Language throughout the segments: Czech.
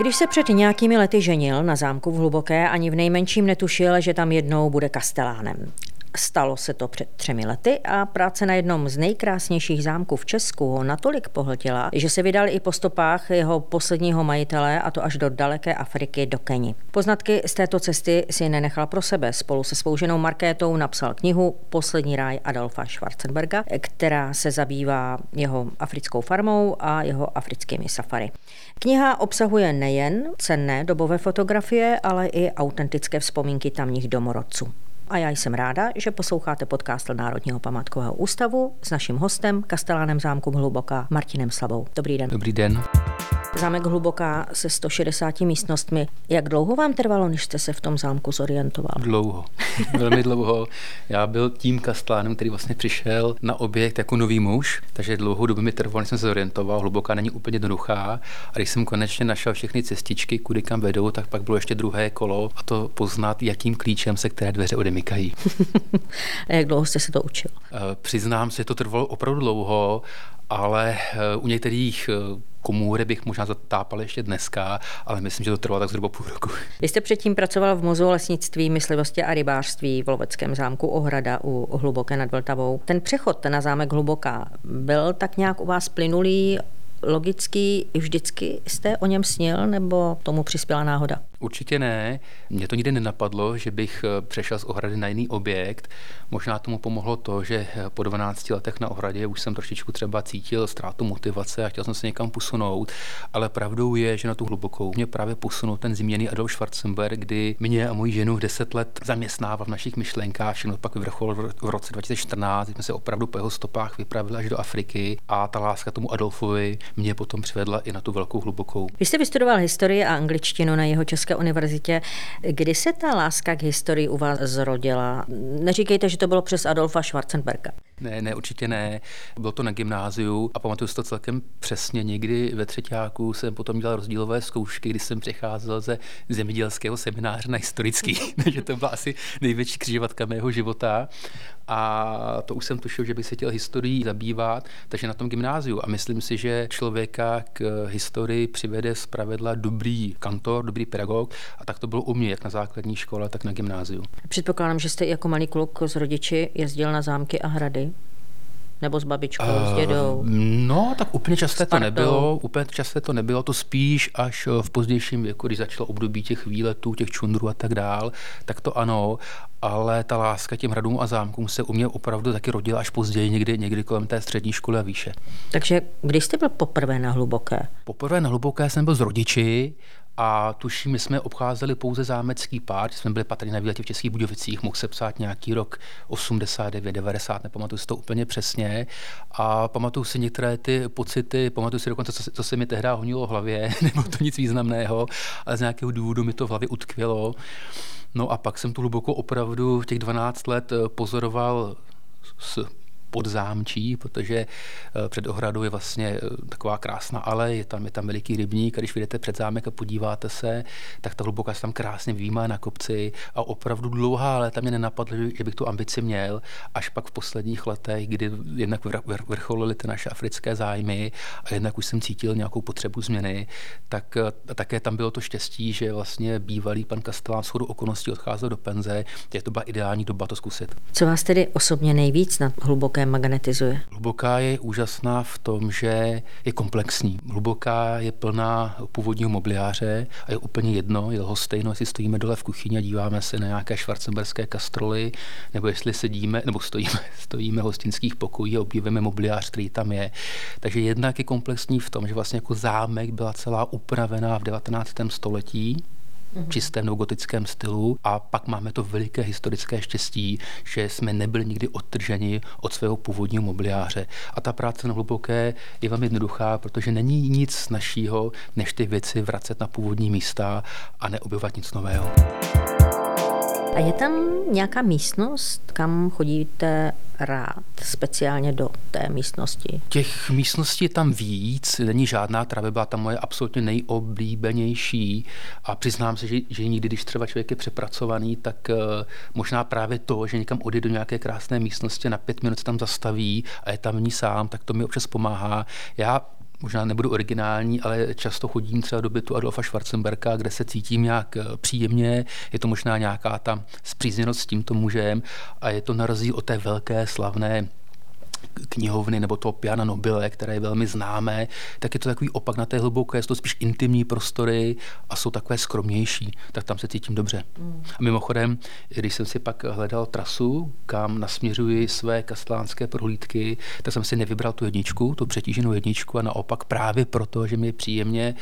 Když se před nějakými lety ženil na zámku v Hluboké, ani v nejmenším netušil, že tam jednou bude kastelánem. Stalo se to před třemi lety a práce na jednom z nejkrásnějších zámků v Česku ho natolik pohltila, že se vydal i po stopách jeho posledního majitele, a to až do daleké Afriky, do Keni. Poznatky z této cesty si nenechal pro sebe. Spolu se svou ženou Markétou napsal knihu Poslední ráj Adolfa Schwarzenberga, která se zabývá jeho africkou farmou a jeho africkými safary. Kniha obsahuje nejen cenné dobové fotografie, ale i autentické vzpomínky tamních domorodců a já jsem ráda, že posloucháte podcast Národního památkového ústavu s naším hostem, kastelánem zámku Hluboká, Martinem Slavou. Dobrý den. Dobrý den. Zámek Hluboká se 160 místnostmi. Jak dlouho vám trvalo, než jste se v tom zámku zorientoval? Dlouho, velmi dlouho. Já byl tím kastlánem, který vlastně přišel na objekt jako nový muž, takže dlouhou dobu mi trvalo, než jsem se zorientoval. Hluboká není úplně jednoduchá. A když jsem konečně našel všechny cestičky, kudy kam vedou, tak pak bylo ještě druhé kolo a to poznat, jakým klíčem se které dveře odemykají. a jak dlouho jste se to učil? Eh, přiznám se, to trvalo opravdu dlouho, ale eh, u některých eh, komůry bych možná zatápal ještě dneska, ale myslím, že to trvalo tak zhruba půl roku. Vy jste předtím pracoval v muzeu lesnictví, myslivosti a rybářství v Loveckém zámku Ohrada u Hluboké nad Vltavou. Ten přechod na zámek Hluboká byl tak nějak u vás plynulý, logický, vždycky jste o něm snil, nebo tomu přispěla náhoda? Určitě ne. Mě to nikdy nenapadlo, že bych eh, přešel z ohrady na jiný objekt. Možná tomu pomohlo to, že eh, po 12 letech na ohradě už jsem trošičku třeba cítil ztrátu motivace a chtěl jsem se někam posunout. Ale pravdou je, že na tu hlubokou mě právě posunul ten zmíněný Adolf Schwarzenberg, kdy mě a moji ženu 10 let zaměstnával v našich myšlenkách. Všechno pak vyvrcholilo v roce 2014, kdy jsme se opravdu po jeho stopách vypravili až do Afriky a ta láska tomu Adolfovi mě potom přivedla i na tu velkou hlubokou. Vy jste vystudoval historii a angličtinu na jeho české univerzitě. Kdy se ta láska k historii u vás zrodila? Neříkejte, že to bylo přes Adolfa Schwarzenberga. Ne, ne, určitě ne. Bylo to na gymnáziu a pamatuju si to celkem přesně. Někdy ve třetíku jsem potom dělal rozdílové zkoušky, kdy jsem přecházel ze zemědělského semináře na historický. Takže to byla asi největší křižovatka mého života. A to už jsem tušil, že bych se chtěl historií zabývat, takže na tom gymnáziu. A myslím si, že člověka k historii přivede z pravidla dobrý kantor, dobrý pedagog. A tak to bylo u mě, jak na základní škole, tak na gymnáziu. Předpokládám, že jste jako malý kluk s rodiči jezdil na zámky a hrady. Nebo s babičkou, uh, s dědou? No, tak úplně časté to nebylo. Úplně časté to nebylo, to spíš až eh, v pozdějším věku, když začalo období těch výletů, těch čundrů a tak dál, tak to ano. Ale ta láska těm hradům a zámkům se u mě opravdu taky rodila až později, někdy, někdy kolem té střední školy a výše. Takže kdy jste byl poprvé na Hluboké? Poprvé na Hluboké jsem byl s rodiči a tuším, my jsme obcházeli pouze zámecký pár, jsme byli patrně na výletě v Českých Budovicích, mohl se psát nějaký rok 89, 90, nepamatuju si to úplně přesně. A pamatuju si některé ty pocity, pamatuju si dokonce, co, co se mi tehdy honilo v hlavě, nebo to nic významného, ale z nějakého důvodu mi to v hlavě utkvělo. No a pak jsem tu hluboko opravdu těch 12 let pozoroval s podzámčí, protože eh, před ohradou je vlastně eh, taková krásná ale, je tam, je tam veliký rybník a když vyjdete před zámek a podíváte se, tak ta hluboká se tam krásně vyjímá na kopci a opravdu dlouhá léta mě nenapadlo, že bych tu ambici měl, až pak v posledních letech, kdy jednak vrcholily ty naše africké zájmy a jednak už jsem cítil nějakou potřebu změny, tak eh, také tam bylo to štěstí, že vlastně bývalý pan Kastelán schodu okolností odcházel do penze, je to byla ideální doba to zkusit. Co vás tedy osobně nejvíc na hluboké hluboké magnetizuje? Hluboká je úžasná v tom, že je komplexní. Hluboká je plná původního mobiliáře a je úplně jedno, je stejno, jestli stojíme dole v kuchyni a díváme se na nějaké švarcemberské kastroly, nebo jestli sedíme, nebo stojíme, stojíme v hostinských pokojí a objevíme mobiliář, který tam je. Takže jednak je komplexní v tom, že vlastně jako zámek byla celá upravená v 19. století, mm-hmm. čistém neogotickém stylu. A pak máme to veliké historické štěstí, že jsme nebyli nikdy odtrženi od svého původního mobiliáře. A ta práce na hluboké je velmi jednoduchá, protože není nic našího, než ty věci vracet na původní místa a neobjevovat nic nového. A je tam nějaká místnost, kam chodíte rád, speciálně do té místnosti? Těch místností je tam víc, není žádná, která by byla tam moje absolutně nejoblíbenější a přiznám se, že, že nikdy, když třeba člověk je přepracovaný, tak uh, možná právě to, že někam odjde do nějaké krásné místnosti, na pět minut se tam zastaví a je tam v ní sám, tak to mi občas pomáhá. Já možná nebudu originální, ale často chodím třeba do bytu Adolfa Schwarzenberka, kde se cítím nějak eh, příjemně, je to možná nějaká ta zpřízněnost s tímto mužem a je to na rozdíl od té velké slavné knihovny nebo toho piana nobile, které je velmi známé, tak je to takový opak na té hluboké, jsou to spíš intimní prostory a jsou takové skromnější, tak tam se cítím dobře. Mm. A mimochodem, když jsem si pak hledal trasu, kam nasměřuji své kastlánské prohlídky, tak jsem si nevybral tu jedničku, tu přetíženou jedničku a naopak právě proto, že mi je příjemně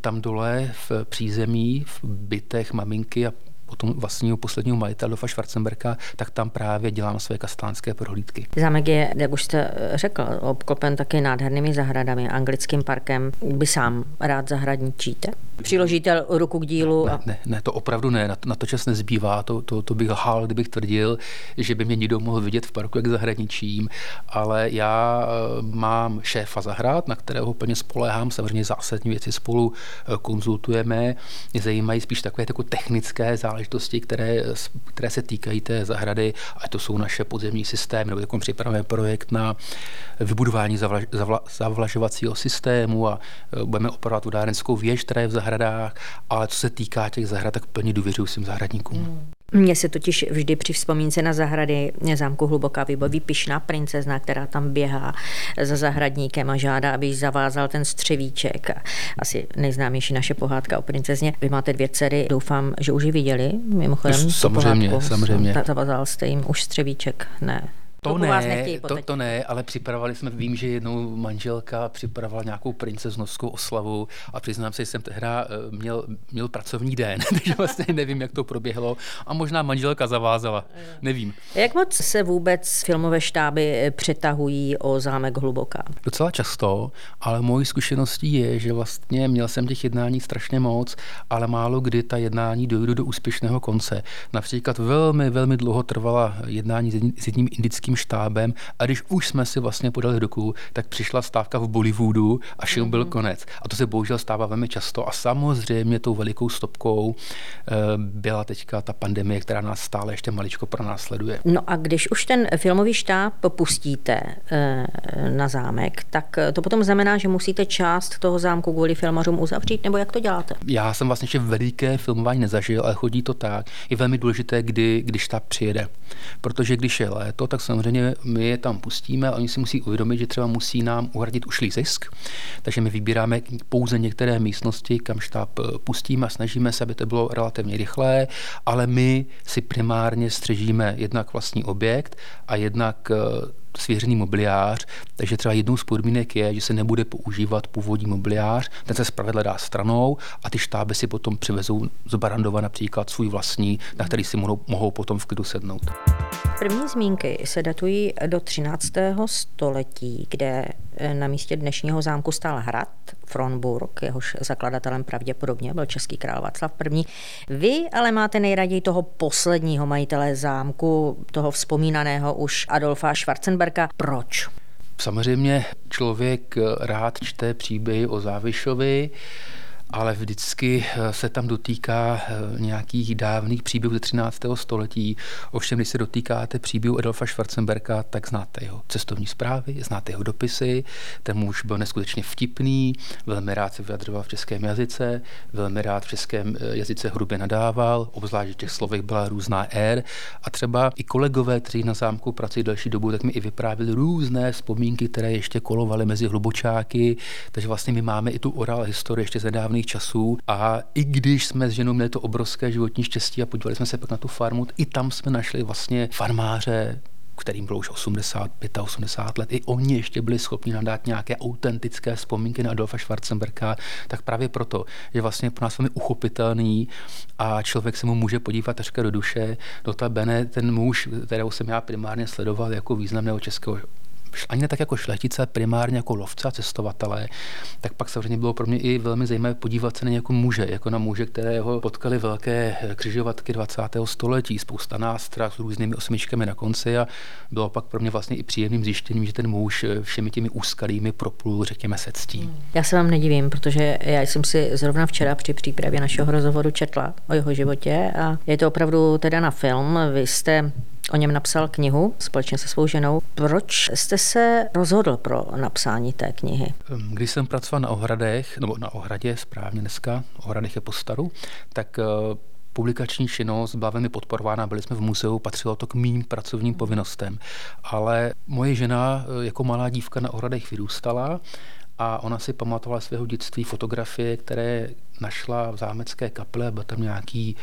tam dole v přízemí, v bytech maminky a potom vlastního posledního majitele Lofa Schwarzenberka, tak tam právě dělám své kastánské prohlídky. Zámek je, jak už jste řekl, obklopen taky nádhernými zahradami, anglickým parkem. By sám rád zahradničíte? Přiložíte ruku k dílu? A... Ne, ne, ne, to opravdu ne, na to, na to čas nezbývá, to, to, to bych lhal, kdybych tvrdil, že by mě někdo mohl vidět v parku, jak zahradničím, ale já eh, mám šéfa zahrad, na kterého plně spoléhám, samozřejmě zásadní věci spolu eh, konzultujeme, mě zajímají spíš takové jako technické záležitosti, záležitosti, které, které se týkají té zahrady, a to jsou naše podzemní systémy, nebo jako připravujeme projekt na vybudování zavlaž, zavla, zavlažovacího systému a e, budeme operovat vodárenskou věž, která je v zahradách, ale co se týká těch zahrad, tak plně důvěřuji svým zahradníkům. Hmm. Mně se totiž vždy při vzpomínce na zahrady zámku Hluboká vybaví pišná princezna, která tam běhá za zahradníkem a žádá, aby jí zavázal ten střevíček. Asi nejznámější naše pohádka o princezně. Vy máte dvě dcery, doufám, že už ji viděli, mimochodem. Samozřejmě, samozřejmě. Zavázal jste jim už střevíček? Ne. To ne, to, to ne, ale připravovali jsme, vím, že jednou manželka připravovala nějakou princeznovskou oslavu a přiznám se, že jsem tehda eh, měl, měl pracovní den, takže vlastně nevím, jak to proběhlo a možná manželka zavázala, nevím. Jak moc se vůbec filmové štáby eh, přetahují o zámek Hluboká? Docela často, ale mojí zkušeností je, že vlastně měl jsem těch jednání strašně moc, ale málo kdy ta jednání dojdu do úspěšného konce. Například velmi, velmi dlouho trvala jednání s jedním indickým štábem a když už jsme si vlastně podali ruku, tak přišla stávka v Bollywoodu a film byl mhm. konec. A to se bohužel stává velmi často a samozřejmě tou velikou stopkou eh, byla teďka ta pandemie, která nás stále ještě maličko pronásleduje. No a když už ten filmový štáb pustíte eh, na zámek, tak to potom znamená, že musíte část toho zámku kvůli filmařům uzavřít, nebo jak to děláte? Já jsem vlastně ještě veliké filmování nezažil, ale chodí to tak. Je velmi důležité, kdy, když štáb přijede. Protože když je léto, tak samozřejmě samozřejmě my je tam pustíme a oni si musí uvědomit, že třeba musí nám uhradit ušlý zisk. Takže my vybíráme pouze některé místnosti, kam štáb eh, pustíme a snažíme se, aby to bylo relativně rychlé, ale my si primárně střežíme jednak vlastní objekt a jednak eh, svěřený mobiliář, takže třeba jednou z podmínek je, že se nebude používat původní mobiliář, ten se zpravidla dá stranou a ty štáby si potom přivezou z Barandova například svůj vlastní, na který si mohou, mohou potom v klidu sednout. První zmínky se datují do 13. století, kde na místě dnešního zámku stál hrad Fronburg, jehož zakladatelem pravděpodobně byl český král Václav I. Vy ale máte nejraději toho posledního majitele zámku, toho vzpomínaného už Adolfa Schwarzenberga. Proč? Samozřejmě člověk rád čte příběhy o Závišovi, ale vždycky eh, se tam dotýká eh, nějakých dávných příběhů ze 13. století. Ovšem, když se dotýkáte příběhu Adolfa Schwarzenberka, tak znáte jeho cestovní zprávy, znáte jeho dopisy. Ten muž byl neskutečně vtipný, velmi rád se vyjadřoval v českém jazyce, velmi rád v českém eh, jazyce hrubě nadával, obzvlášť v těch slovech byla různá ér. A třeba i kolegové, kteří na zámku pracují delší dobu, tak mi i vyprávěli různé vzpomínky, které ještě kolovaly mezi hlubočáky. Takže vlastně my máme i tu oral historii ještě ze dávných dávných časů. A i když jsme s ženou měli to obrovské životní štěstí a podívali jsme se pak na tu farmu, i tam jsme našli vlastně farmáře, kterým bylo už 85 a 80 let, i oni ještě byli schopni nadat nějaké autentické vzpomínky na Adolfa Schwarzenberga, tak právě proto, že vlastně pro nás velmi uchopitelný a člověk se mu může podívat až do duše. Notabene ten muž, kterého jsem já primárně sledoval jako významného českého ani ne tak jako šlechtice, primárně jako lovce a cestovatele, tak pak samozřejmě bylo pro mě i velmi zajímavé podívat se na jako muže, jako na muže, kterého potkali velké křižovatky 20. století, spousta nástrah s různými osmičkami na konci a bylo pak pro mě vlastně i příjemným zjištěním, že ten muž všemi těmi úskalými proplul, řekněme, se ctí. Já se vám nedivím, protože já jsem si zrovna včera při přípravě našeho rozhovoru četla o jeho životě a je to opravdu teda na film. Vy jste o něm napsal knihu společně se svou ženou. Proč jste se rozhodl pro napsání té knihy? Když jsem pracoval na ohradech, nebo na ohradě správně dneska, ohradech je po staru, tak eh, publikační činnost byla velmi podporována, byli jsme v muzeu, patřilo to k mým pracovním povinnostem. Ale moje žena eh, jako malá dívka na ohradech vyrůstala a ona si pamatovala svého dětství fotografie, které našla v zámecké kaple, byl tam nějaký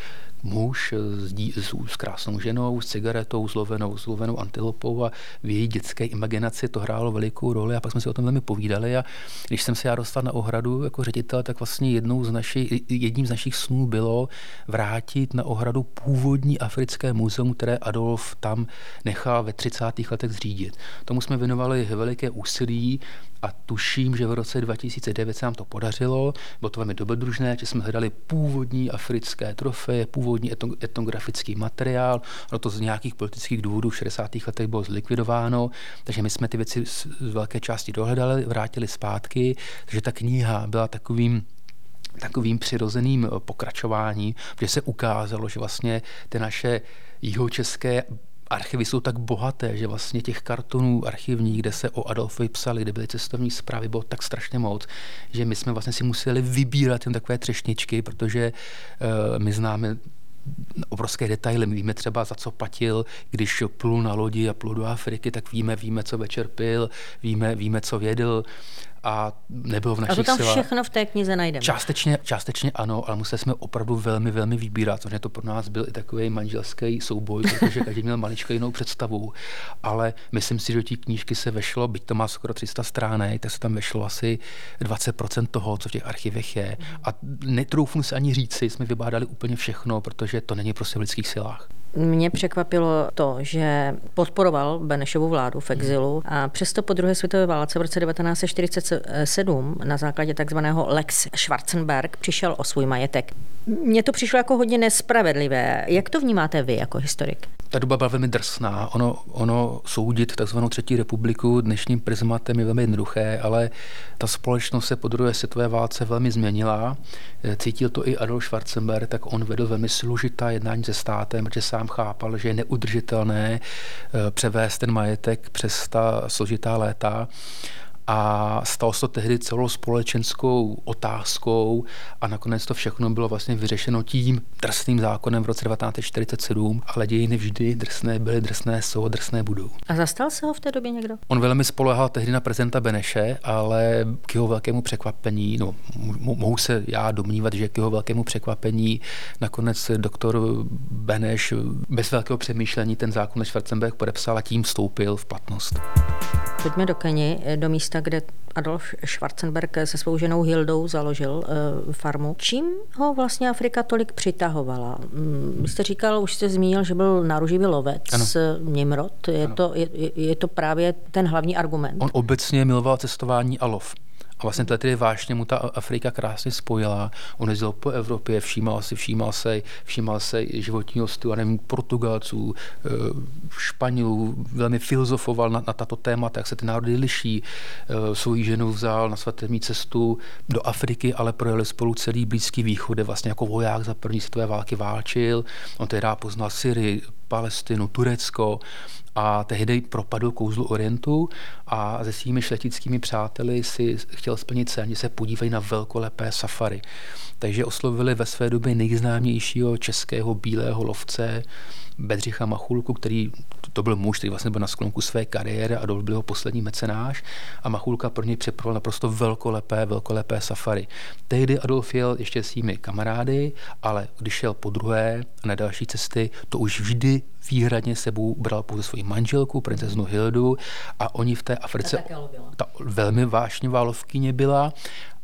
muž s, dí, s, s krásnou ženou, s cigaretou, s lovenou, s lovenou antilopou a v její dětské imaginaci to hrálo velikou roli a pak jsme si o tom velmi povídali a když jsem se já dostal na ohradu jako ředitel, tak vlastně jednou z naši, jedním z našich snů bylo vrátit na ohradu původní africké muzeum, které Adolf tam nechal ve 30. letech zřídit. Tomu jsme věnovali veliké úsilí a tuším, že v roce 2009 se nám to podařilo. Bylo to velmi dobrodružné, že jsme hledali původní africké trofeje, původní etnografický materiál. No to z nějakých politických důvodů v 60. letech bylo zlikvidováno, takže my jsme ty věci z velké části dohledali, vrátili zpátky, takže ta kniha byla takovým takovým přirozeným pokračováním, kde se ukázalo, že vlastně ty naše jihočeské archivy jsou tak bohaté, že vlastně těch kartonů archivních, kde se o Adolfovi psali, kde byly cestovní zprávy, bylo tak strašně moc, že my jsme vlastně si museli vybírat jen takové třešničky, protože uh, my známe obrovské detaily. My víme třeba, za co platil, když plul na lodi a plul do Afriky, tak víme, víme, co večer pil, víme, víme co vědl a nebylo v našich silách. A to tam silách. všechno v té knize najdeme. Částečně, částečně ano, ale museli jsme opravdu velmi, velmi vybírat, protože to pro nás byl i takový manželský souboj, protože každý měl maličko jinou představu. Ale myslím si, že do té knížky se vešlo, byť to má skoro 300 stránek, tak se tam vešlo asi 20% toho, co v těch archivech je. A netroufnu se ani říci, jsme vybádali úplně všechno, protože to není prostě v lidských silách. Mě překvapilo to, že podporoval Benešovu vládu v exilu a přesto po druhé světové válce v roce 1947 na základě takzvaného Lex Schwarzenberg přišel o svůj majetek. Mně to přišlo jako hodně nespravedlivé. Jak to vnímáte vy jako historik? Ta doba byla velmi drsná. Ono, ono soudit takzvanou třetí republiku dnešním prismatem je velmi jednoduché, ale ta společnost se po druhé světové válce velmi změnila. Cítil to i Adolf Schwarzenberg, tak on vedl velmi složitá jednání se státem, protože sám chápal, že je neudržitelné eh, převést ten majetek přes ta složitá léta a stalo se to tehdy celou společenskou otázkou a nakonec to všechno bylo vlastně vyřešeno tím drsným zákonem v roce 1947, ale dějiny vždy drsné byly, drsné jsou, drsné budou. A zastal se ho v té době někdo? On velmi spolehal tehdy na prezidenta Beneše, ale k jeho velkému překvapení, no mohu se já domnívat, že k jeho velkému překvapení nakonec doktor Beneš bez velkého přemýšlení ten zákon Schwarzenberg podepsal a tím vstoupil v platnost. Pojďme do Keni, do místa, kde Adolf Schwarzenberg se svou ženou Hildou založil uh, farmu. Čím ho vlastně Afrika tolik přitahovala? Mm, vy jste říkal, už jste zmínil, že byl náruživý lovec, ano. Nimrod. Je to, je, je to právě ten hlavní argument? On obecně miloval cestování a lov. A vlastně tady vážně mu ta Afrika krásně spojila. On jezdil po Evropě, všímal si, všímal se, všímal se životního stylu, nevím, Portugalců, eh, Španělů, velmi filozofoval na, na tato témata, jak se ty národy liší. Eh, Svoji ženu vzal na svatební cestu do Afriky, ale projeli spolu celý Blízký východ, kde vlastně jako voják za první světové války válčil. On tehdy poznal Syrii, Palestinu, Turecko a tehdy propadl kouzlu Orientu a se svými šletickými přáteli si chtěl splnit sen, že se podívají na velkolepé safari. Takže oslovili ve své době nejznámějšího českého bílého lovce Bedřicha Machulku, který to byl muž, který vlastně byl na sklonku své kariéry a byl jeho poslední mecenáš. A Machulka pro něj připravil naprosto velkolepé, velkolepé safari. Tehdy Adolf jel ještě s svými kamarády, ale když šel po druhé na další cesty, to už vždy výhradně sebou bral pouze svoji manželku, princeznu Hildu a oni v té Africe, ta, ta velmi vášnivá lovkyně byla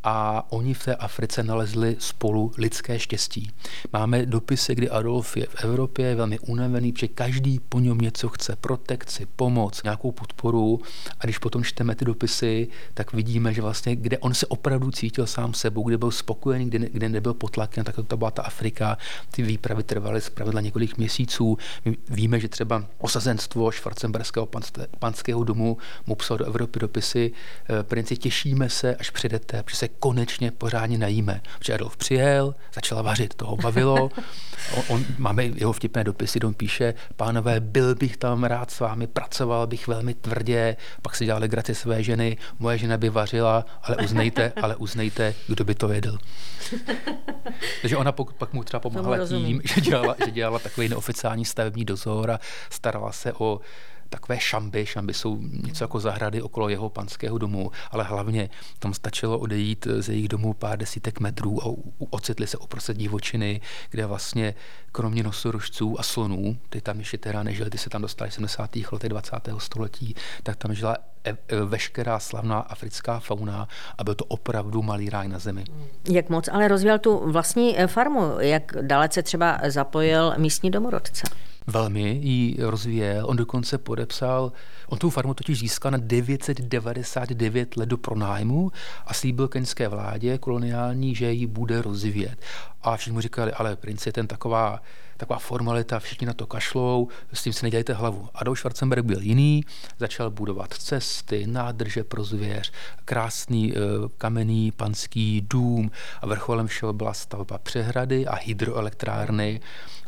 a oni v té Africe nalezli spolu lidské štěstí. Máme dopisy, kdy Adolf je v Evropě velmi unavený, protože každý po něm něco chce, protekci, pomoc, nějakou podporu a když potom čteme ty dopisy, tak vidíme, že vlastně, kde on se opravdu cítil sám sebou, kde byl spokojený, kde, kde nebyl potlaken, tak to byla ta Afrika. Ty výpravy trvaly zpravidla několik měsíců. My víme, že třeba osazenstvo Schwarzenberského panského domu mu psal do Evropy dopisy, eh, princi, těšíme se, až přijdete, protože se konečně pořádně najíme. Protože Adolf přijel, začala vařit, toho bavilo. On, on, máme jeho vtipné dopisy, on píše, pánové, byl bych tam rád s vámi, pracoval bych velmi tvrdě, pak si dělali graci své ženy, moje žena by vařila, ale uznejte, ale uznejte, kdo by to jedl. Takže ona pak, pak mu třeba pomáhala tím, že dělala, že dělala takový neoficiální stavební dozor a starala se o takové šamby. Šamby jsou něco jako zahrady okolo jeho panského domu, ale hlavně tam stačilo odejít ze jejich domů pár desítek metrů a ocitli se uprostřed divočiny, kde vlastně kromě nosorožců a slonů, ty tam ještě teda nežili, ty se tam dostali v 70. letech 20. století, tak tam žila e, e, veškerá slavná africká fauna a byl to opravdu malý ráj na zemi. Jak moc ale rozvíjel tu vlastní farmu, jak dalece třeba zapojil místní domorodce? Velmi ji rozvíjel. On dokonce podepsal, on tu farmu totiž získal na 999 let do pronájmu a slíbil keňské vládě koloniální, že ji bude rozvíjet. A všichni mu říkali, ale princ je ten taková taková formalita, všichni na to kašlou, s tím si nedělejte hlavu. Adolf Schwarzenberg byl jiný, začal budovat cesty, nádrže pro zvěř, krásný e, kamenný panský dům a vrcholem všeho byla stavba přehrady a hydroelektrárny.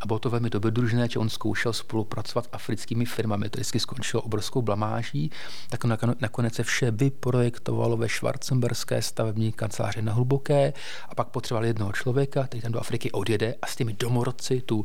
A bylo to velmi dobrodružné, že on zkoušel spolupracovat s africkými firmami. To vždycky skončilo obrovskou blamáží. Tak nakonec se vše vyprojektovalo ve švarcemberské stavební kanceláři na Hluboké a pak potřeboval jednoho člověka, který tam do Afriky odjede a s těmi domorodci tu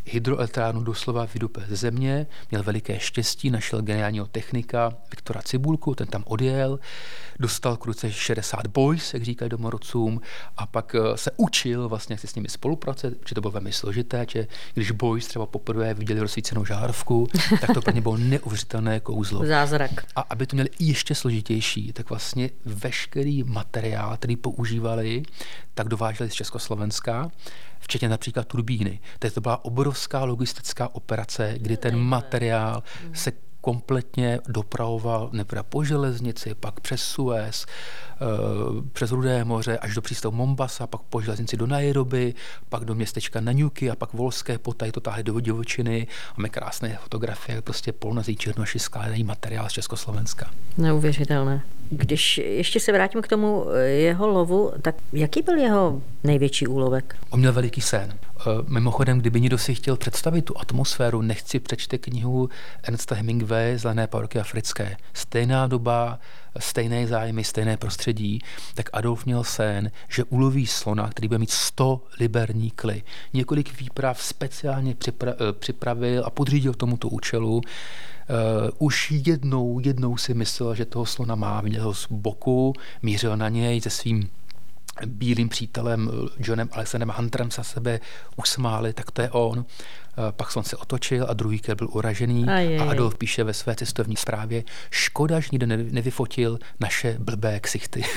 hydroelektrárnu doslova vydupe ze země, měl veliké štěstí, našel geniálního technika Viktora Cibulku, ten tam odjel, dostal k ruce 60 boys, jak říkají domorodcům, a pak eh, se učil vlastně, jak si s nimi spolupracovat, že to bylo velmi složité, že když boys třeba poprvé viděli rozsvícenou žárovku, tak to pro ně bylo neuvěřitelné kouzlo. Zázrak. A aby to měli ještě složitější, tak vlastně veškerý materiál, který používali, tak dováželi z Československa včetně například turbíny. Takže to byla obrovská logistická operace, kdy ten materiál se kompletně dopravoval nejprve po železnici, pak přes Suez, eh, přes Rudé moře až do přístavu Mombasa, pak po železnici do Nairobi, pak do městečka Nanyuki a pak Volské potají to táhli do divočiny. Máme krásné fotografie, prostě polnazí černoši skládají materiál z Československa. Neuvěřitelné. Když ještě se vrátím k tomu eh, jeho lovu, tak jaký byl jeho největší úlovek? On měl veliký sen. Eh, mimochodem, kdyby někdo si chtěl představit tu atmosféru, nechci přečte knihu Ernsta Hemingway Zelené pavouky africké. Stejná doba, stejné zájmy, stejné prostředí, tak Adolf měl sen, že uloví slona, který bude mít 100 liberní kly. Několik výprav speciálně připra- eh, připravil a podřídil tomuto účelu. Uh, už jednou, jednou si myslel, že toho slona má, viděl ho z boku, mířil na něj se svým bílým přítelem Johnem Alexandrem Hunterem se sebe usmáli, tak to je on. Eh, pak slon se otočil a druhý byl uražený a, a Adolf píše ve své cestovní zprávě, škoda, že nikdo nevyfotil naše blbé ksichty.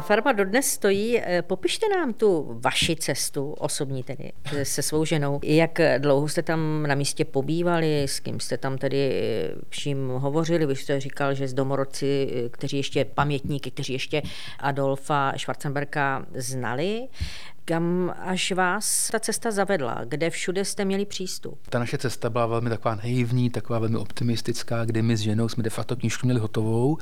Farma dodnes stojí. Eh, popište nám tu vaši cestu, osobní tedy, se svou ženou. Jak dlouho jste tam na místě pobývali, s kým jste tam tedy eh, vším hovořili? Vy jste říkal, že s domorodci, eh, kteří ještě pamětníky, kteří ještě Adolfa Schwarzenberka znali kam až vás ta cesta zavedla? Kde všude jste měli přístup? Ta naše cesta byla velmi taková naivní, taková velmi optimistická, kdy my s ženou jsme de facto knížku měli hotovou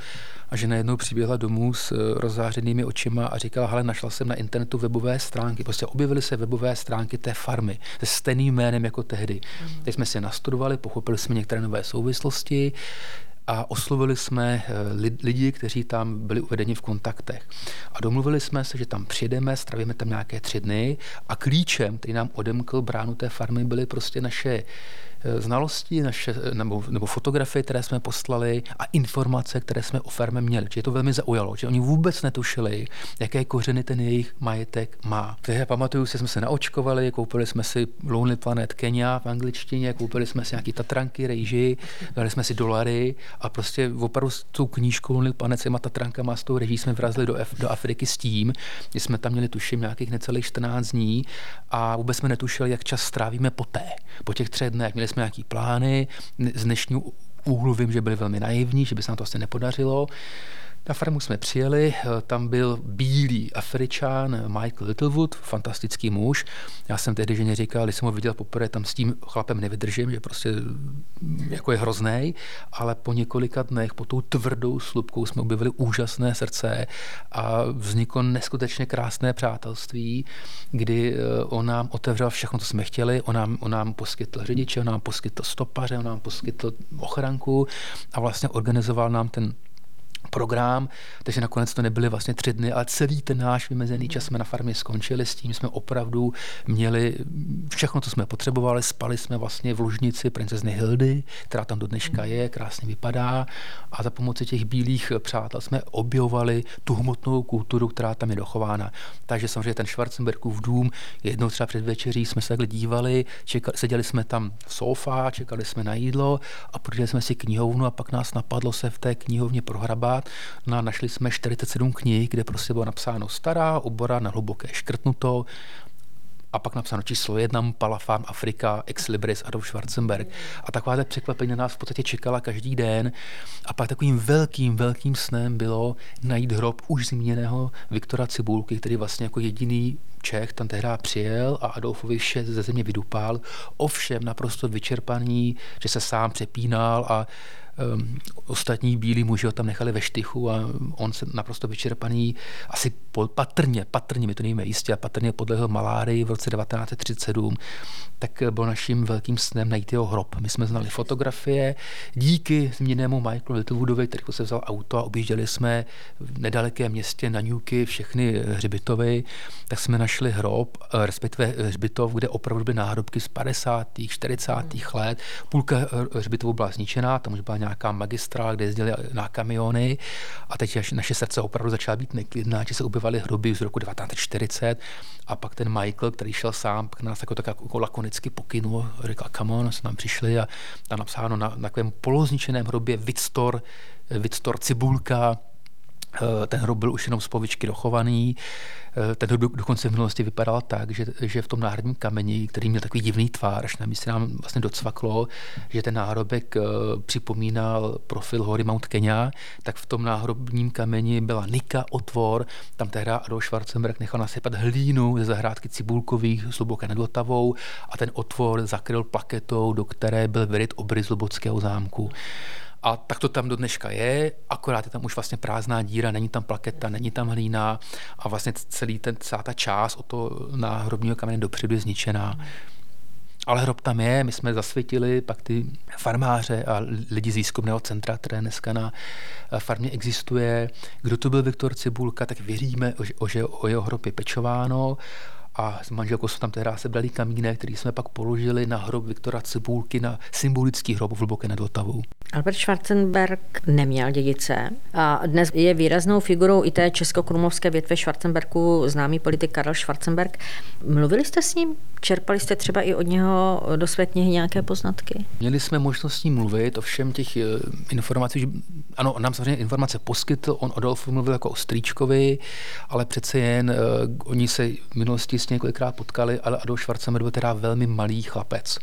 a žena jednou přiběhla domů s eh, rozzářenými očima a říkala, hele, našla jsem na internetu webové stránky. Prostě objevily se webové stránky té farmy se stejným jménem jako tehdy. Mm. Teď jsme si nastudovali, pochopili jsme některé nové souvislosti, a oslovili jsme eh, lidi, kteří tam byli uvedeni v kontaktech. A domluvili jsme se, že tam přijedeme, stravíme tam nějaké tři dny a klíčem, který nám odemkl bránu té farmy, byly prostě naše znalosti naše, nebo, nebo fotografie, které jsme poslali a informace, které jsme o farmě měli. Čiže to velmi zaujalo, že oni vůbec netušili, jaké kořeny ten jejich majetek má. Takže pamatuju si, jsme se naočkovali, koupili jsme si Lonely Planet Kenya v angličtině, koupili jsme si nějaký tatranky, rejži, dali jsme si dolary a prostě opravdu s tou knížkou Lonely Planet s těma tatrankama s tou reží jsme vrazili do, F, do Afriky s tím, že jsme tam měli tuším nějakých necelých 14 dní a vůbec jsme netušili, jak čas strávíme poté, po těch třech dnech. Měli jsme nějaký plány, z dnešního úhlu vím, že byli velmi naivní, že by se nám to asi nepodařilo. Na farmu jsme přijeli, eh, tam byl bílý Afričan Michael Littlewood, fantastický muž. Já jsem tehdy ženě říkal, když jsem ho viděl poprvé, tam s tím chlapem nevydržím, že prostě mm, jako je hrozný, ale po několika dnech, po tou tvrdou slupkou jsme objevili úžasné srdce a vzniklo neskutečně krásné přátelství, kdy eh, on nám otevřel všechno, co jsme chtěli, on nám, on nám poskytl řidiče, on nám poskytl stopaře, on nám poskytl ochranku a vlastně organizoval nám ten program, takže nakonec to nebyly vlastně tři dny, ale celý ten náš vymezený čas jsme na farmě skončili s tím, jsme opravdu měli všechno, co jsme potřebovali, spali jsme vlastně v ložnici princezny Hildy, která tam do dneška je, krásně vypadá a za pomoci těch bílých přátel jsme objevovali tu hmotnou kulturu, která tam je dochována. Takže samozřejmě ten Schwarzenbergův dům, jednou třeba před večeří jsme se takhle dívali, čekali, seděli jsme tam v sofa, čekali jsme na jídlo a prošli jsme si knihovnu a pak nás napadlo se v té knihovně prohrabat. No a našli jsme 47 knih, kde prostě bylo napsáno stará obora na hluboké škrtnuto, a pak napsáno číslo jedna, Palafám Afrika, Ex Libris, Adolf Schwarzenberg. A taková překvapení nás v podstatě čekala každý den. A pak takovým velkým, velkým snem bylo najít hrob už zmíněného Viktora Cibulky, který vlastně jako jediný Čech tam tehdy přijel a Adolfovi vše ze země vydupal. Ovšem naprosto vyčerpaný, že se sám přepínal a um, ostatní bílí muži ho tam nechali ve štychu a on se naprosto vyčerpaný, asi patrně, patrně, my to nevíme jistě, a patrně podlehl malárii v roce 1937, tak byl naším velkým snem najít jeho hrob. My jsme znali fotografie, díky zmíněnému Michaelu Littlewoodovi, který se vzal auto a objížděli jsme v nedalekém městě na Newky všechny hřbitovy, tak jsme našli hrob, respektive hřbitov, kde opravdu byly náhrobky z 50. 40. let. Půlka hřbitovu byla zničená, tam už byla nějaká magistrála, kde jezdili na kamiony a teď naše srdce opravdu začala být neklidná, že se objevaly hroby z roku 1940 a pak ten Michael, který šel sám, pak nás jako tak jako lakonicky pokynul, říkal, come on, jsme tam přišli a tam napsáno na, na takovém polozničeném hrobě Victor, Victor Cibulka, ten hrob byl už jenom z povičky dochovaný. Eh, ten hrob dokonce v minulosti vypadal tak, že, že v tom náhradním kameni, který měl takový divný tvár, až nám nám vlastně docvaklo, že ten náhrobek eh, připomínal profil hory Mount Kenya, tak v tom náhrobním kameni byla nika, otvor, tam tehdy Adolf Schwarzenberg nechal nasypat hlínu ze zahrádky cibulkových s hluboké a ten otvor zakryl plaketou, do které byl vyryt obrys Lubockého zámku. A tak to tam do dneška je, akorát je tam už vlastně prázdná díra, není tam plaketa, není tam hlína a vlastně celý ten, celá ta část od toho náhrobního kamene dopředu je zničená. Ale hrob tam je, my jsme zasvětili pak ty farmáře a lidi z výzkumného centra, které dneska na farmě existuje. Kdo to byl Viktor Cibulka, tak věříme, že o jeho hrob je pečováno a s manželkou jsme tam tehdy sebrali kamínek, který jsme pak položili na hrob Viktora Cibulky, na symbolický hrob v Hluboké nad Vltavou. Albert Schwarzenberg neměl dědice a dnes je výraznou figurou i té česko-krumlovské větve Schwarzenbergu známý politik Karel Schwarzenberg. Mluvili jste s ním? Čerpali jste třeba i od něho do své knihy nějaké poznatky? Měli jsme možnost s ním mluvit, ovšem těch eh, informací, že, ano, on nám samozřejmě informace poskytl, on Adolfu mluvil jako o strýčkovi, ale přece jen uh, oni se v minulosti s několikrát potkali, ale Adolf Schwarzenberg byl teda velmi malý chlapec.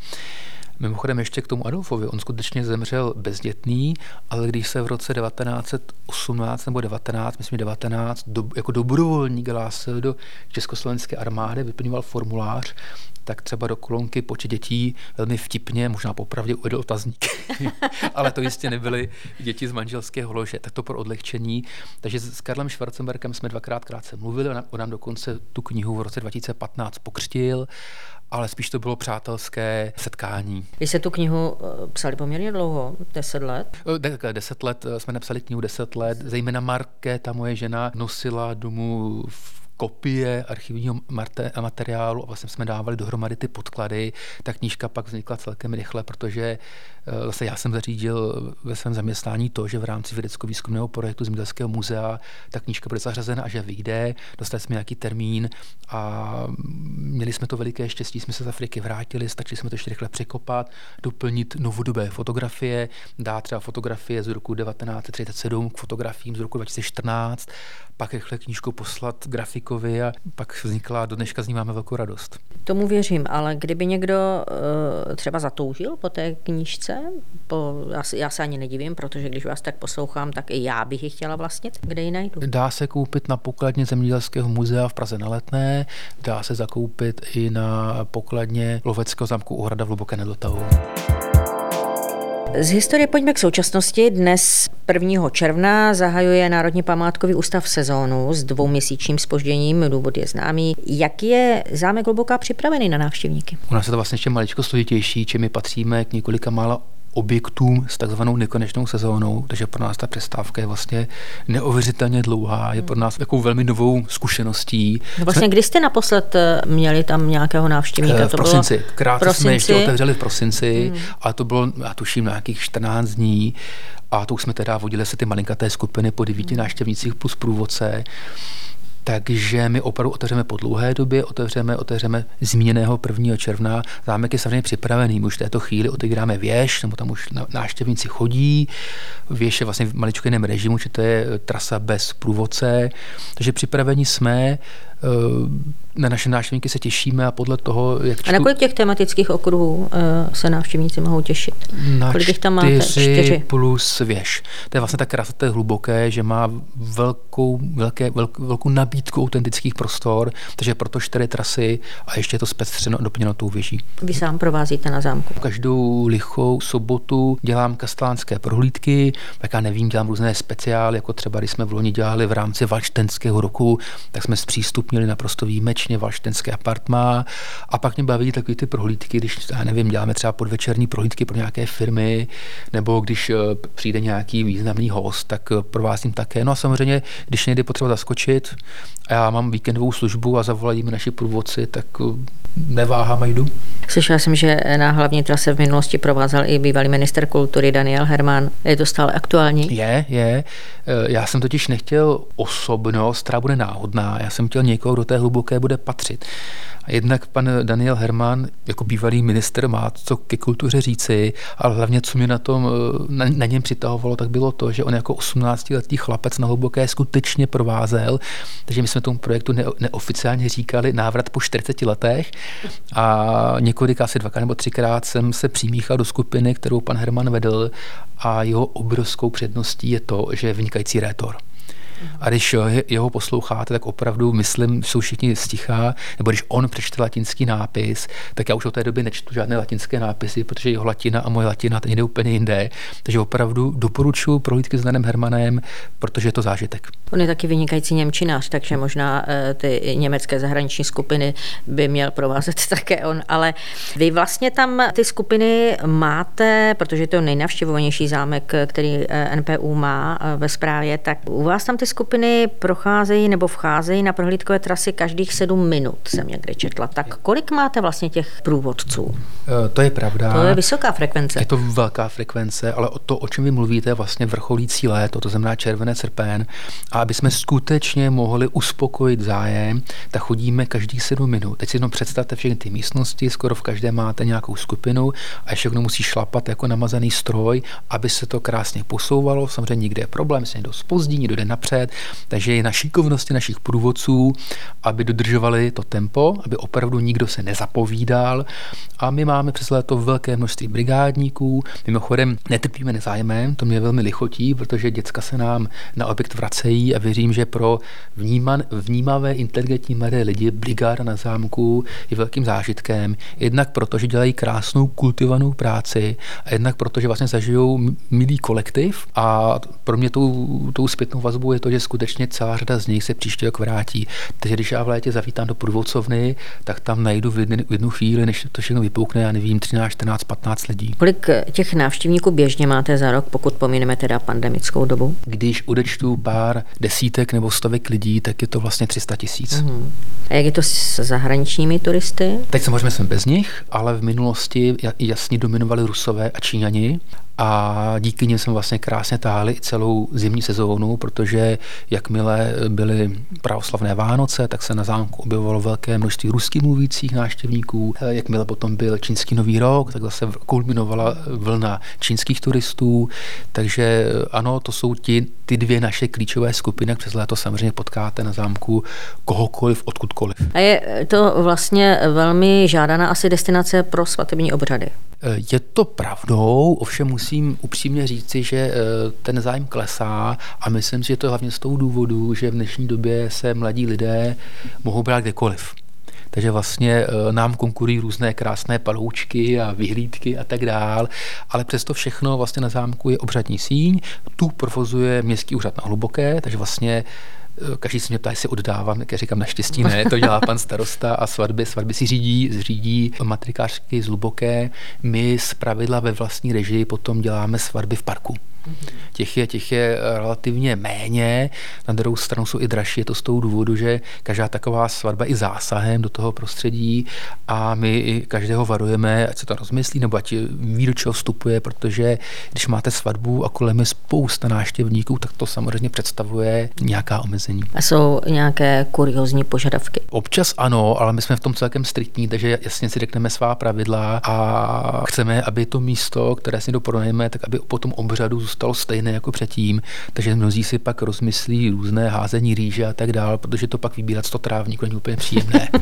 Mimochodem ještě k tomu Adolfovi, on skutečně zemřel bezdětný, ale když se v roce 1918 nebo 19, myslím 19, do, jako dobrovolník hlásil do Československé armády, vyplňoval formulář, tak třeba do kolonky počet dětí velmi vtipně, možná popravdě uvedl otazník. Ale to jistě nebyly děti z manželského lože, tak to pro odlehčení. Takže s Karlem Schwarzenbergem jsme dvakrát krátce mluvili, on nám dokonce tu knihu v roce 2015 pokřtil ale spíš to bylo přátelské setkání. Vy jste tu knihu eh, psali poměrně dlouho, deset let? Eh, deset let, eh, jsme napsali knihu deset let, zejména Marke, ta moje žena, nosila domů v kopie archivního materiálu a vlastně jsme dávali dohromady ty podklady. Ta knížka pak vznikla celkem rychle, protože eh, zase já jsem zařídil ve svém zaměstnání to, že v rámci vědecko-výzkumného projektu Zemědělského muzea ta knížka bude zařazena a že vyjde. Dostali jsme nějaký termín a měli jsme to veliké štěstí, jsme se z Afriky vrátili, stačili jsme to ještě rychle překopat, doplnit novodobé fotografie, dát třeba fotografie z roku 1937 k fotografiím z roku 2014 pak rychle knížku poslat grafikovi a pak vznikla, do dneška z ní máme velkou radost. Tomu věřím, ale kdyby někdo uh, třeba zatoužil po té knížce, po, já, já se ani nedivím, protože když vás tak poslouchám, tak i já bych ji chtěla vlastnit. Kde ji najdu? Dá se koupit na pokladně Zemědělského muzea v Praze na Letné, dá se zakoupit i na pokladně Loveckého zámku Uhrada v Hluboké nad z historie pojďme k současnosti. Dnes 1. června zahajuje Národní památkový ústav sezónu s dvouměsíčním spožděním. Důvod je známý. Jak je zámek Hluboká připravený na návštěvníky? U nás je to vlastně ještě maličko složitější, či my patříme k několika málo objektům s takzvanou nekonečnou sezónou, takže pro nás ta přestávka je vlastně neuvěřitelně dlouhá, je pro nás takovou velmi novou zkušeností. No vlastně, jsme... kdy jste naposled eh, měli tam nějakého návštěvníka? Eh, v to prosinci. Bylo... Krátce prosinci. jsme ještě otevřeli v prosinci, hmm. a to bylo, já tuším, na nějakých 14 dní. A to už jsme teda vodili se ty malinkaté skupiny po devíti hmm. návštěvnících plus průvodce. Takže my opravdu otevřeme po dlouhé době, otevřeme, otevřeme zmíněného 1. června. Zámek je samozřejmě připravený, my už v této chvíli otevíráme věž, nebo tam už návštěvníci chodí. Věž je vlastně v maličkém režimu, či to je trasa bez průvodce. Takže připraveni jsme. Eh, na naše návštěvníky se těšíme a podle toho, jak čtu... A na kolik těch tematických okruhů eh, se návštěvníci mohou těšit? Na kolik těch tam máte? Čtyři plus věž. To je vlastně tak krása, to je hluboké, že má velkou, velké, velkou, velkou nabídku autentických prostor, takže proto čtyři trasy a ještě je to zpestřeno a doplněno tou věží. Vy sám provázíte na zámku? Každou lichou sobotu dělám kastelánské prohlídky, tak já nevím, dělám různé speciály, jako třeba když jsme v loni dělali v rámci Valštenského roku, tak jsme zpřístupnili naprosto výjimečně valštenské apartmá. A pak mě baví takové ty prohlídky, když, já nevím, děláme třeba podvečerní prohlídky pro nějaké firmy, nebo když eh, přijde nějaký významný host, tak eh, provázím také. No a samozřejmě, když někdy potřeba zaskočit, a já mám víkendovou službu a zavolají mi naši průvodci, tak eh, neváhám a jdu. Slyšela jsem, že na hlavní trase v minulosti provázel i bývalý minister kultury Daniel Herman. Je to stále aktuální? Je, je. Já jsem totiž nechtěl osobnost, která bude náhodná. Já jsem chtěl někoho, kdo té hluboké bude patřit. A jednak pan Daniel Herman jako bývalý minister má co ke kultuře říci, ale hlavně, co mě na, tom, na, na něm přitahovalo, tak bylo to, že on jako 18-letý chlapec na hluboké skutečně provázel, takže my jsme tomu projektu ne, neoficiálně říkali návrat po 40 letech a několik, asi dvakrát nebo třikrát jsem se přimíchal do skupiny, kterou pan Herman vedl a jeho obrovskou předností je to, že je vynikající rétor. A když jeho posloucháte, tak opravdu, myslím, jsou všichni stichá, nebo když on přečte latinský nápis, tak já už od té doby nečtu žádné latinské nápisy, protože jeho latina a moje latina to jde úplně jinde. Takže opravdu doporučuji prohlídky s Danem Hermanem, protože je to zážitek. On je taky vynikající Němčinář, takže možná eh, ty německé zahraniční skupiny by měl provázet také on, ale vy vlastně tam ty skupiny máte, protože je to nejnavštěvovanější zámek, který eh, NPU má eh, ve správě, tak u vás tam ty skupiny procházejí nebo vcházejí na prohlídkové trasy každých sedm minut, jsem někde četla. Tak kolik máte vlastně těch průvodců? To je pravda. To je vysoká frekvence. Je to velká frekvence, ale o to, o čem vy mluvíte, je vlastně vrcholící léto, to znamená červené srpen. A aby jsme skutečně mohli uspokojit zájem, tak chodíme každých sedm minut. Teď si jenom představte všechny ty místnosti, skoro v každé máte nějakou skupinu a kdo musí šlapat jako namazaný stroj, aby se to krásně posouvalo. Samozřejmě nikde je problém, se někdo spozdí, někdo jde napřed, takže je na šikovnosti našich průvodců, aby dodržovali to tempo, aby opravdu nikdo se nezapovídal. A my máme přes léto velké množství brigádníků. Mimochodem netrpíme nezájemem, to mě velmi lichotí, protože děcka se nám na objekt vracejí a věřím, že pro vníman, vnímavé, inteligentní mladé lidi brigáda na zámku je velkým zážitkem. Jednak proto, že dělají krásnou kultivovanou práci a jednak proto, že vlastně zažijou milý kolektiv a pro mě tou, tou zpětnou vazbou je to to, že skutečně celá řada z nich se příští rok vrátí. Takže když já v létě zavítám do průvodcovny, tak tam najdu v jednu, v jednu chvíli, než to všechno vypukne, já nevím, 13, 14, 15 lidí. Kolik těch návštěvníků běžně máte za rok, pokud pomineme teda pandemickou dobu? Když odečtu pár desítek nebo stovek lidí, tak je to vlastně 300 tisíc. Uh-huh. A jak je to s zahraničními turisty? Teď samozřejmě jsme bez nich, ale v minulosti jasně dominovali Rusové a Číňani a díky nim jsme vlastně krásně táhli i celou zimní sezónu, protože jakmile byly pravoslavné Vánoce, tak se na zámku objevovalo velké množství ruských mluvících návštěvníků. Jakmile potom byl čínský nový rok, tak zase kulminovala vlna čínských turistů. Takže ano, to jsou ti, ty dvě naše klíčové skupiny. Přes léto samozřejmě potkáte na zámku kohokoliv, odkudkoliv. A je to vlastně velmi žádaná asi destinace pro svatební obřady. Je to pravdou, ovšem musím upřímně říci, že eh, ten zájem klesá a myslím si, že to je hlavně z toho důvodu, že v dnešní době se mladí lidé mohou brát kdekoliv. Takže vlastně eh, nám konkurují různé krásné paloučky a vyhlídky a tak dál, ale přesto všechno vlastně na zámku je obřadní síň, tu provozuje městský úřad na Hluboké, takže vlastně Eh, každý se mě ptá, jestli oddávám, jak já říkám, naštěstí ne, to dělá pan starosta a svatby, svatby si řídí, zřídí matrikářky z Luboké. My z pravidla ve vlastní režii potom děláme svatby v parku. Těch je, těch je relativně méně, na druhou stranu jsou i dražší, je to z toho důvodu, že každá taková svatba i zásahem do toho prostředí a my každého varujeme, ať se to rozmyslí, nebo ať ví, do čeho vstupuje, protože když máte svatbu a kolem je spousta návštěvníků, tak to samozřejmě představuje nějaká omezení. A jsou nějaké kuriozní požadavky? Občas ano, ale my jsme v tom celkem striktní, takže jasně si řekneme svá pravidla a chceme, aby to místo, které si doporonujeme, tak aby po tom obřadu zůstalo stejné jako předtím, takže mnozí si pak rozmyslí různé házení rýže a tak dál, protože to pak vybírat to trávníku není úplně příjemné.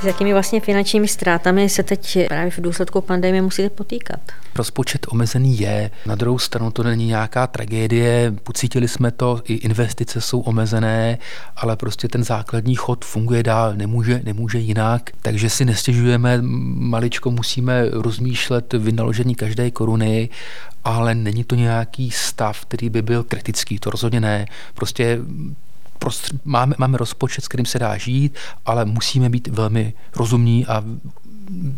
S jakými vlastně finančními ztrátami se teď právě v důsledku pandemie musíte potýkat? Rozpočet omezený je, na druhou stranu to není nějaká tragédie, pocítili jsme to, i investice jsou omezené, ale prostě ten základní chod funguje dál, nemůže, nemůže jinak, takže si nestěžujeme, maličko musíme rozmýšlet vynaložení každé koruny ale není to nějaký stav, který by byl kritický, to rozhodně ne. Prostě máme, máme rozpočet, s kterým se dá žít, ale musíme být velmi rozumní a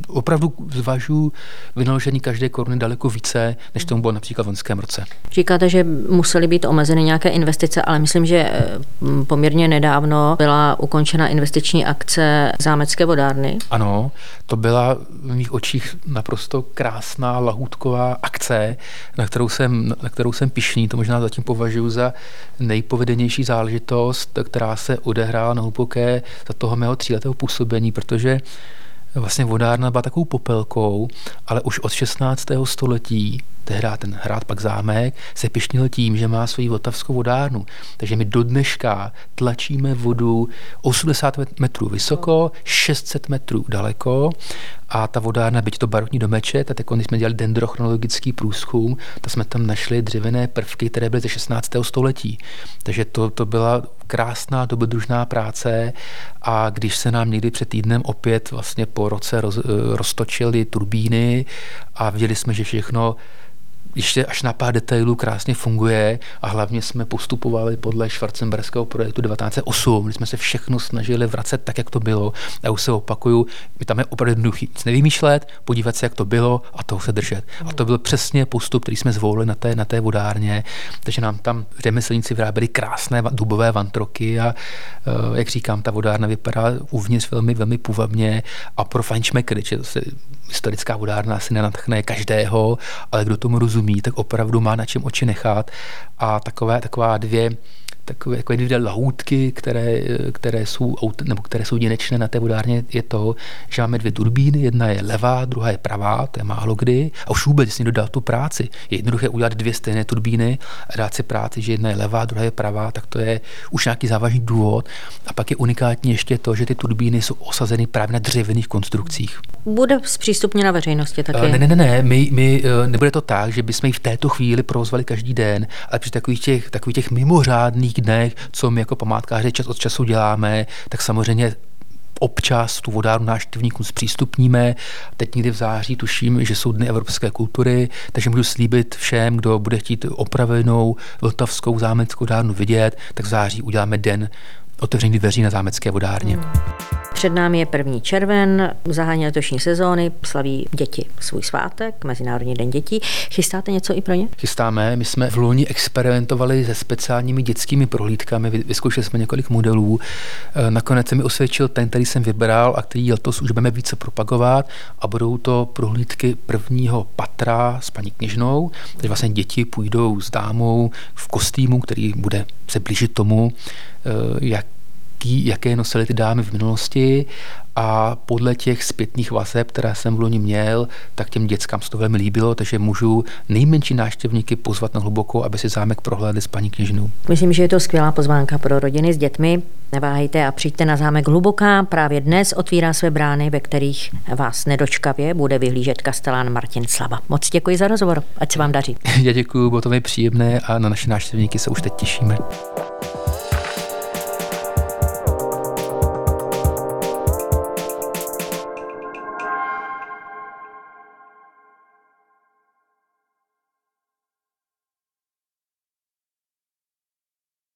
opravdu zvažuji vynaložení každé koruny daleko více, než tomu bylo například v loňském roce. Říkáte, že musely být omezeny nějaké investice, ale myslím, že eh, poměrně nedávno byla ukončena investiční akce zámecké vodárny. Ano, to byla v mých očích naprosto krásná lahůdková akce, na kterou jsem, na kterou jsem pišný. To možná zatím považuji za nejpovedenější záležitost, která se odehrála na hluboké za toho mého tříletého působení, protože vlastně vodárna byla takovou popelkou, ale už od 16. století, tehdy ten hrad pak zámek, se pišnil tím, že má svoji vltavskou vodárnu. Takže my do dneška tlačíme vodu 80 metrů vysoko, 600 metrů daleko a ta vodárna, byť to barokní domeček, tak když jsme dělali dendrochronologický průzkum, tak jsme tam našli dřevěné prvky, které byly ze 16. století. Takže to, to byla krásná dobrodružná práce a když se nám někdy před týdnem opět vlastně po roce roz, eh, roztočily turbíny a viděli jsme, že všechno ještě až na pár detailů krásně funguje a hlavně jsme postupovali podle Schwarzenberského projektu 1908, kdy jsme se všechno snažili vracet tak, jak to bylo. A už se opakuju, my tam je opravdu jednoduchý. Nic nevymýšlet, podívat se, jak to bylo a toho se držet. A to byl přesně postup, který jsme zvolili na té, na té vodárně. Takže nám tam řemeslníci vyráběli krásné dubové vantroky a eh, jak říkám, ta vodárna vypadá uvnitř velmi, velmi půvabně a pro fajnšmekry, že to historická vodárna asi nenatchne každého, ale kdo tomu rozumí, tak opravdu má na čem oči nechat. A takové, taková dvě takové, takové dvě lahůdky, které, které, jsou, nebo které jsou jedinečné na té vodárně, je to, že máme dvě turbíny, jedna je levá, druhá je pravá, to je málo kdy. A už vůbec, jestli dodal tu práci, je jednoduché udělat dvě stejné turbíny a dát si práci, že jedna je levá, druhá je pravá, tak to je už nějaký závažný důvod. A pak je unikátní ještě to, že ty turbíny jsou osazeny právě na dřevěných konstrukcích. Bude zpřístupněna veřejnosti taky? Ne, ne, ne, ne. My, my, eh, nebude to tak, že bychom ji v této chvíli provozovali každý den, ale při takových těch, takových těch mimořádných dnech, co my jako památkáři čas od času děláme, tak samozřejmě občas tu vodárnu návštěvníkům zpřístupníme. Teď někdy v září tuším, že jsou dny evropské kultury, takže můžu slíbit všem, kdo bude chtít opravenou vltavskou zámeckou dárnu vidět, tak v září uděláme den otevření dveří na zámecké vodárně. Hmm. Před námi je první červen, zahání letošní sezóny, slaví děti svůj svátek, Mezinárodní den dětí. Chystáte něco i pro ně? Chystáme. My jsme v loni experimentovali se speciálními dětskými prohlídkami, vyzkoušeli jsme několik modelů. E, nakonec se mi osvědčil ten, který jsem vybral a který letos už budeme více propagovat a budou to prohlídky prvního patra s paní kněžnou, takže vlastně děti půjdou s dámou v kostýmu, který bude se blížit tomu, jaký, jaké nosily ty dámy v minulosti a podle těch zpětných vazeb, které jsem v loni měl, tak těm dětskám se to velmi líbilo, takže můžu nejmenší návštěvníky pozvat na hluboko, aby si zámek prohlédli s paní kněžinou. Myslím, že je to skvělá pozvánka pro rodiny s dětmi. Neváhejte a přijďte na zámek Hluboká. Právě dnes otvírá své brány, ve kterých vás nedočkavě bude vyhlížet kastelán Martin Slava. Moc děkuji za rozhovor, ať se vám daří. Já děkuji, bylo to mi příjemné a na naše návštěvníky se už teď těšíme.